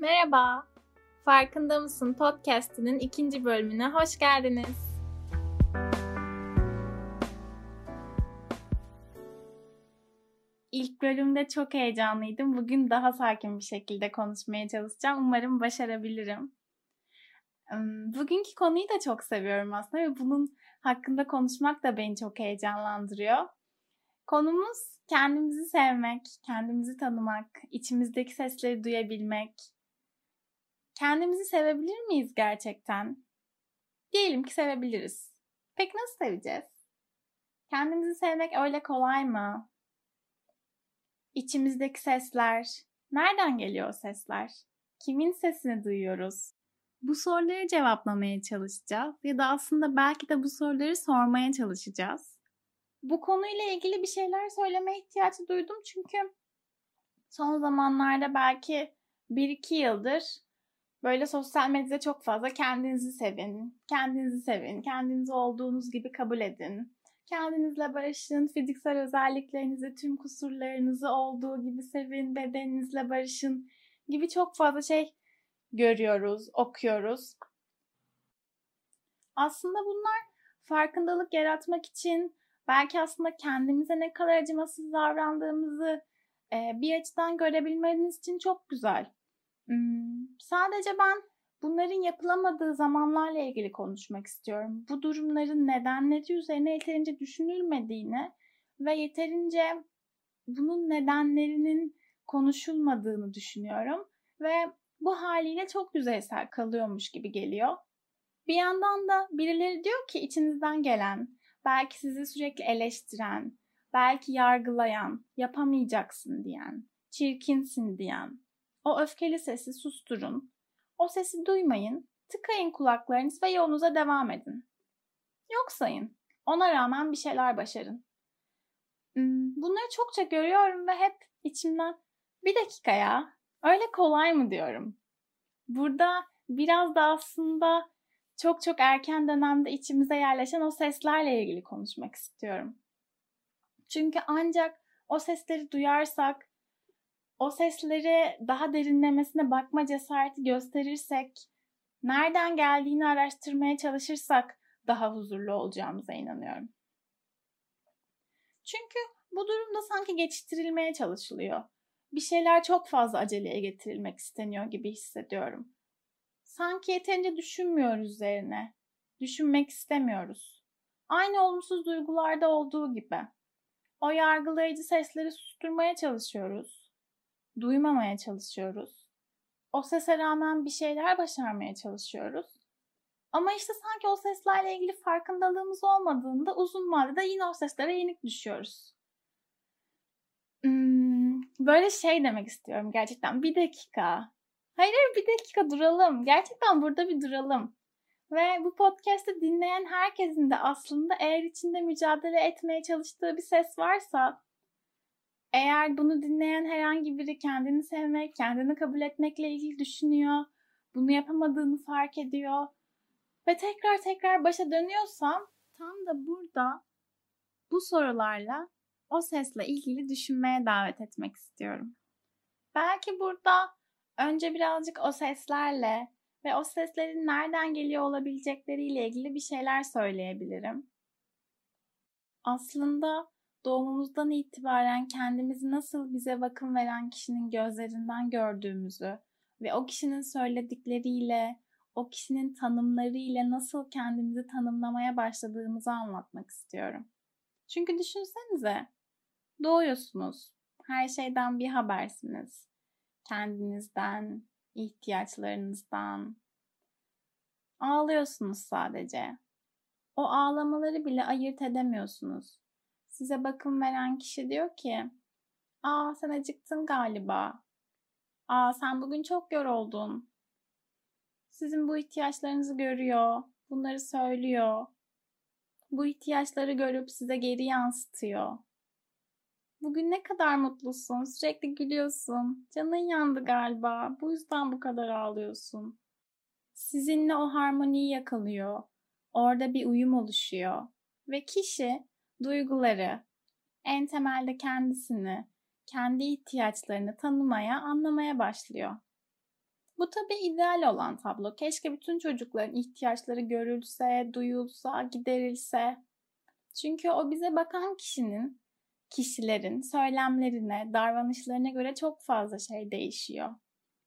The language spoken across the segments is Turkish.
Merhaba. Farkında mısın podcast'inin ikinci bölümüne hoş geldiniz. İlk bölümde çok heyecanlıydım. Bugün daha sakin bir şekilde konuşmaya çalışacağım. Umarım başarabilirim. Bugünkü konuyu da çok seviyorum aslında ve bunun hakkında konuşmak da beni çok heyecanlandırıyor. Konumuz kendimizi sevmek, kendimizi tanımak, içimizdeki sesleri duyabilmek. Kendimizi sevebilir miyiz gerçekten? Diyelim ki sevebiliriz. Peki nasıl seveceğiz? Kendimizi sevmek öyle kolay mı? İçimizdeki sesler, nereden geliyor o sesler? Kimin sesini duyuyoruz? Bu soruları cevaplamaya çalışacağız ya da aslında belki de bu soruları sormaya çalışacağız. Bu konuyla ilgili bir şeyler söyleme ihtiyacı duydum çünkü son zamanlarda belki 1-2 yıldır böyle sosyal medyada çok fazla kendinizi sevin, kendinizi sevin, kendinizi olduğunuz gibi kabul edin, kendinizle barışın, fiziksel özelliklerinizi, tüm kusurlarınızı olduğu gibi sevin, bedeninizle barışın gibi çok fazla şey görüyoruz, okuyoruz. Aslında bunlar farkındalık yaratmak için belki aslında kendimize ne kadar acımasız davrandığımızı bir açıdan görebilmeniz için çok güzel. Sadece ben bunların yapılamadığı zamanlarla ilgili konuşmak istiyorum. Bu durumların nedenleri üzerine yeterince düşünülmediğini ve yeterince bunun nedenlerinin konuşulmadığını düşünüyorum ve bu haliyle çok yüzeysel kalıyormuş gibi geliyor. Bir yandan da birileri diyor ki içinizden gelen, belki sizi sürekli eleştiren, belki yargılayan, yapamayacaksın diyen, çirkinsin diyen. O öfkeli sesi susturun. O sesi duymayın, tıkayın kulaklarınız ve yolunuza devam edin. Yok sayın. Ona rağmen bir şeyler başarın. Hmm, bunları çokça görüyorum ve hep içimden bir dakika ya öyle kolay mı diyorum. Burada biraz da aslında çok çok erken dönemde içimize yerleşen o seslerle ilgili konuşmak istiyorum. Çünkü ancak o sesleri duyarsak, o sesleri daha derinlemesine bakma cesareti gösterirsek, nereden geldiğini araştırmaya çalışırsak daha huzurlu olacağımıza inanıyorum. Çünkü bu durumda sanki geçiştirilmeye çalışılıyor. Bir şeyler çok fazla aceleye getirilmek isteniyor gibi hissediyorum. Sanki yeterince düşünmüyoruz üzerine. Düşünmek istemiyoruz. Aynı olumsuz duygularda olduğu gibi. O yargılayıcı sesleri susturmaya çalışıyoruz. Duymamaya çalışıyoruz. O sese rağmen bir şeyler başarmaya çalışıyoruz. Ama işte sanki o seslerle ilgili farkındalığımız olmadığında uzun vadede yine o seslere yenik düşüyoruz. Hmm, böyle şey demek istiyorum gerçekten. Bir dakika. Hayır bir dakika duralım. Gerçekten burada bir duralım. Ve bu podcast'ı dinleyen herkesin de aslında eğer içinde mücadele etmeye çalıştığı bir ses varsa eğer bunu dinleyen herhangi biri kendini sevmek, kendini kabul etmekle ilgili düşünüyor, bunu yapamadığını fark ediyor ve tekrar tekrar başa dönüyorsam tam da burada bu sorularla o sesle ilgili düşünmeye davet etmek istiyorum. Belki burada önce birazcık o seslerle ve o seslerin nereden geliyor olabilecekleriyle ilgili bir şeyler söyleyebilirim. Aslında doğumumuzdan itibaren kendimizi nasıl bize bakım veren kişinin gözlerinden gördüğümüzü ve o kişinin söyledikleriyle, o kişinin tanımlarıyla nasıl kendimizi tanımlamaya başladığımızı anlatmak istiyorum. Çünkü düşünsenize, doğuyorsunuz, her şeyden bir habersiniz kendinizden, ihtiyaçlarınızdan. Ağlıyorsunuz sadece. O ağlamaları bile ayırt edemiyorsunuz. Size bakım veren kişi diyor ki, "Aa sen acıktın galiba. Aa sen bugün çok yoruldun." Sizin bu ihtiyaçlarınızı görüyor, bunları söylüyor. Bu ihtiyaçları görüp size geri yansıtıyor. Bugün ne kadar mutlusun, sürekli gülüyorsun. Canın yandı galiba, bu yüzden bu kadar ağlıyorsun. Sizinle o harmoniyi yakalıyor. Orada bir uyum oluşuyor. Ve kişi duyguları, en temelde kendisini, kendi ihtiyaçlarını tanımaya, anlamaya başlıyor. Bu tabii ideal olan tablo. Keşke bütün çocukların ihtiyaçları görülse, duyulsa, giderilse. Çünkü o bize bakan kişinin, kişilerin söylemlerine, davranışlarına göre çok fazla şey değişiyor.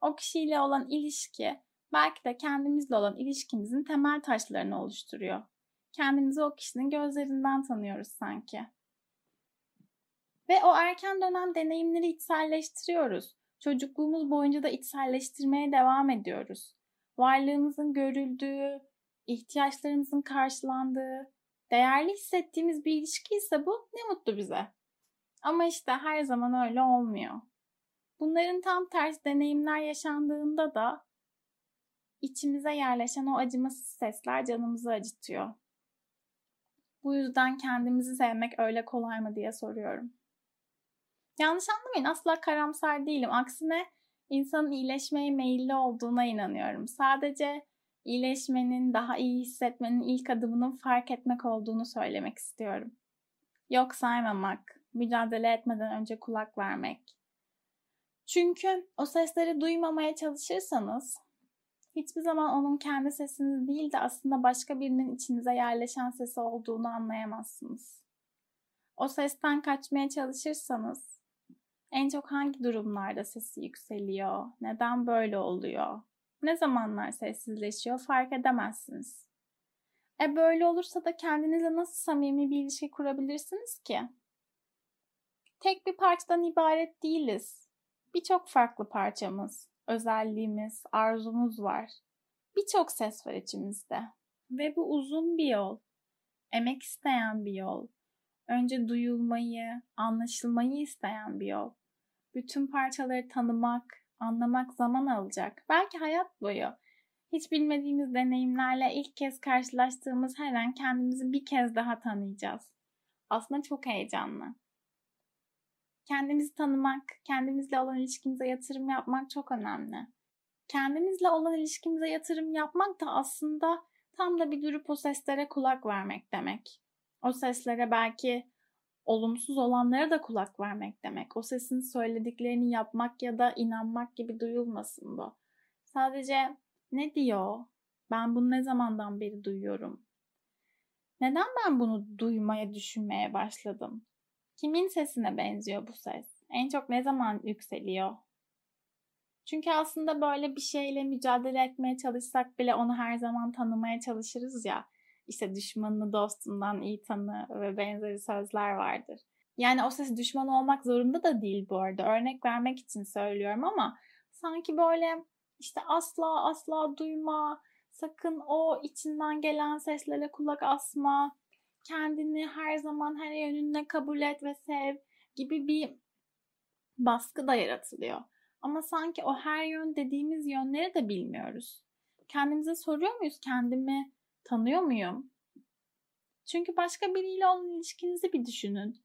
O kişiyle olan ilişki belki de kendimizle olan ilişkimizin temel taşlarını oluşturuyor. Kendimizi o kişinin gözlerinden tanıyoruz sanki. Ve o erken dönem deneyimleri içselleştiriyoruz. Çocukluğumuz boyunca da içselleştirmeye devam ediyoruz. Varlığımızın görüldüğü, ihtiyaçlarımızın karşılandığı, değerli hissettiğimiz bir ilişki ise bu ne mutlu bize. Ama işte her zaman öyle olmuyor. Bunların tam tersi deneyimler yaşandığında da içimize yerleşen o acımasız sesler canımızı acıtıyor. Bu yüzden kendimizi sevmek öyle kolay mı diye soruyorum. Yanlış anlamayın asla karamsar değilim. Aksine insanın iyileşmeye meyilli olduğuna inanıyorum. Sadece iyileşmenin, daha iyi hissetmenin ilk adımının fark etmek olduğunu söylemek istiyorum. Yok saymamak, mücadele etmeden önce kulak vermek. Çünkü o sesleri duymamaya çalışırsanız hiçbir zaman onun kendi sesiniz değil de aslında başka birinin içinize yerleşen sesi olduğunu anlayamazsınız. O sesten kaçmaya çalışırsanız en çok hangi durumlarda sesi yükseliyor? Neden böyle oluyor? Ne zamanlar sessizleşiyor fark edemezsiniz. E böyle olursa da kendinizle nasıl samimi bir ilişki kurabilirsiniz ki? Tek bir parçadan ibaret değiliz. Birçok farklı parçamız, özelliğimiz, arzumuz var. Birçok ses var içimizde. Ve bu uzun bir yol. Emek isteyen bir yol. Önce duyulmayı, anlaşılmayı isteyen bir yol. Bütün parçaları tanımak, anlamak zaman alacak. Belki hayat boyu. Hiç bilmediğimiz deneyimlerle ilk kez karşılaştığımız her an kendimizi bir kez daha tanıyacağız. Aslında çok heyecanlı. Kendimizi tanımak, kendimizle olan ilişkimize yatırım yapmak çok önemli. Kendimizle olan ilişkimize yatırım yapmak da aslında tam da bir durup o seslere kulak vermek demek. O seslere belki olumsuz olanlara da kulak vermek demek. O sesin söylediklerini yapmak ya da inanmak gibi duyulmasın bu. Sadece ne diyor? Ben bunu ne zamandan beri duyuyorum? Neden ben bunu duymaya, düşünmeye başladım? Kimin sesine benziyor bu ses? En çok ne zaman yükseliyor? Çünkü aslında böyle bir şeyle mücadele etmeye çalışsak bile onu her zaman tanımaya çalışırız ya. İşte düşmanını dostundan iyi tanı ve benzeri sözler vardır. Yani o ses düşman olmak zorunda da değil bu arada. Örnek vermek için söylüyorum ama sanki böyle işte asla asla duyma, sakın o içinden gelen seslere kulak asma, kendini her zaman her yönünde kabul et ve sev gibi bir baskı da yaratılıyor. Ama sanki o her yön dediğimiz yönleri de bilmiyoruz. Kendimize soruyor muyuz kendimi tanıyor muyum? Çünkü başka biriyle olan ilişkinizi bir düşünün.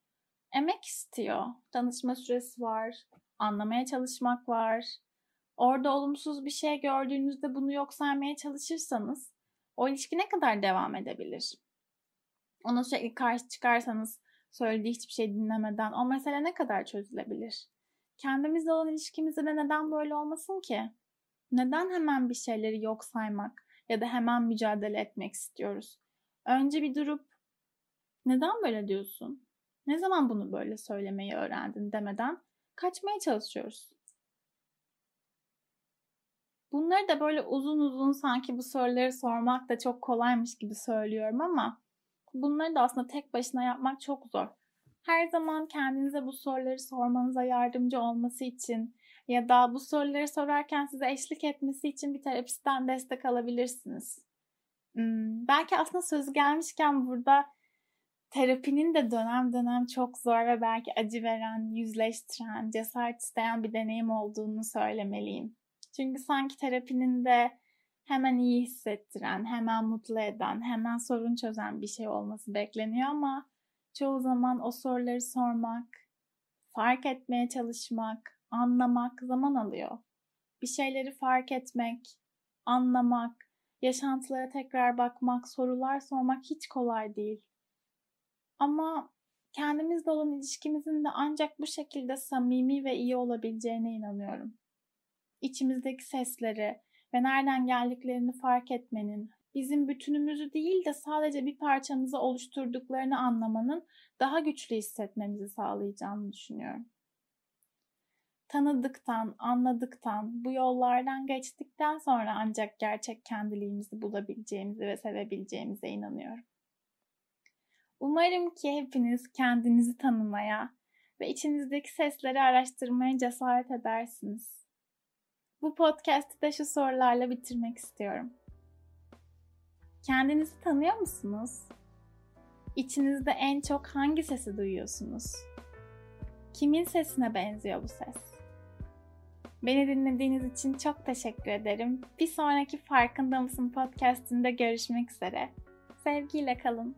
Emek istiyor. Danışma süresi var. Anlamaya çalışmak var. Orada olumsuz bir şey gördüğünüzde bunu yok saymaya çalışırsanız o ilişki ne kadar devam edebilir? Ona sürekli karşı çıkarsanız söylediği hiçbir şey dinlemeden o mesele ne kadar çözülebilir? Kendimizle olan ilişkimizde de neden böyle olmasın ki? Neden hemen bir şeyleri yok saymak ya da hemen mücadele etmek istiyoruz? Önce bir durup neden böyle diyorsun? Ne zaman bunu böyle söylemeyi öğrendin demeden kaçmaya çalışıyoruz. Bunları da böyle uzun uzun sanki bu soruları sormak da çok kolaymış gibi söylüyorum ama bunları da aslında tek başına yapmak çok zor. Her zaman kendinize bu soruları sormanıza yardımcı olması için ya da bu soruları sorarken size eşlik etmesi için bir terapistten destek alabilirsiniz. Hmm, belki aslında söz gelmişken burada terapinin de dönem dönem çok zor ve belki acı veren, yüzleştiren, cesaret isteyen bir deneyim olduğunu söylemeliyim. Çünkü sanki terapinin de hemen iyi hissettiren, hemen mutlu eden, hemen sorun çözen bir şey olması bekleniyor ama çoğu zaman o soruları sormak, fark etmeye çalışmak, anlamak zaman alıyor. Bir şeyleri fark etmek, anlamak, yaşantılara tekrar bakmak, sorular sormak hiç kolay değil. Ama kendimizle olan ilişkimizin de ancak bu şekilde samimi ve iyi olabileceğine inanıyorum. içimizdeki sesleri ve nereden geldiklerini fark etmenin, bizim bütünümüzü değil de sadece bir parçamızı oluşturduklarını anlamanın daha güçlü hissetmemizi sağlayacağını düşünüyorum. Tanıdıktan, anladıktan, bu yollardan geçtikten sonra ancak gerçek kendiliğimizi bulabileceğimizi ve sevebileceğimize inanıyorum. Umarım ki hepiniz kendinizi tanımaya ve içinizdeki sesleri araştırmaya cesaret edersiniz. Bu podcast'i de şu sorularla bitirmek istiyorum. Kendinizi tanıyor musunuz? İçinizde en çok hangi sesi duyuyorsunuz? Kimin sesine benziyor bu ses? Beni dinlediğiniz için çok teşekkür ederim. Bir sonraki Farkında mısın podcast'inde görüşmek üzere. Sevgiyle kalın.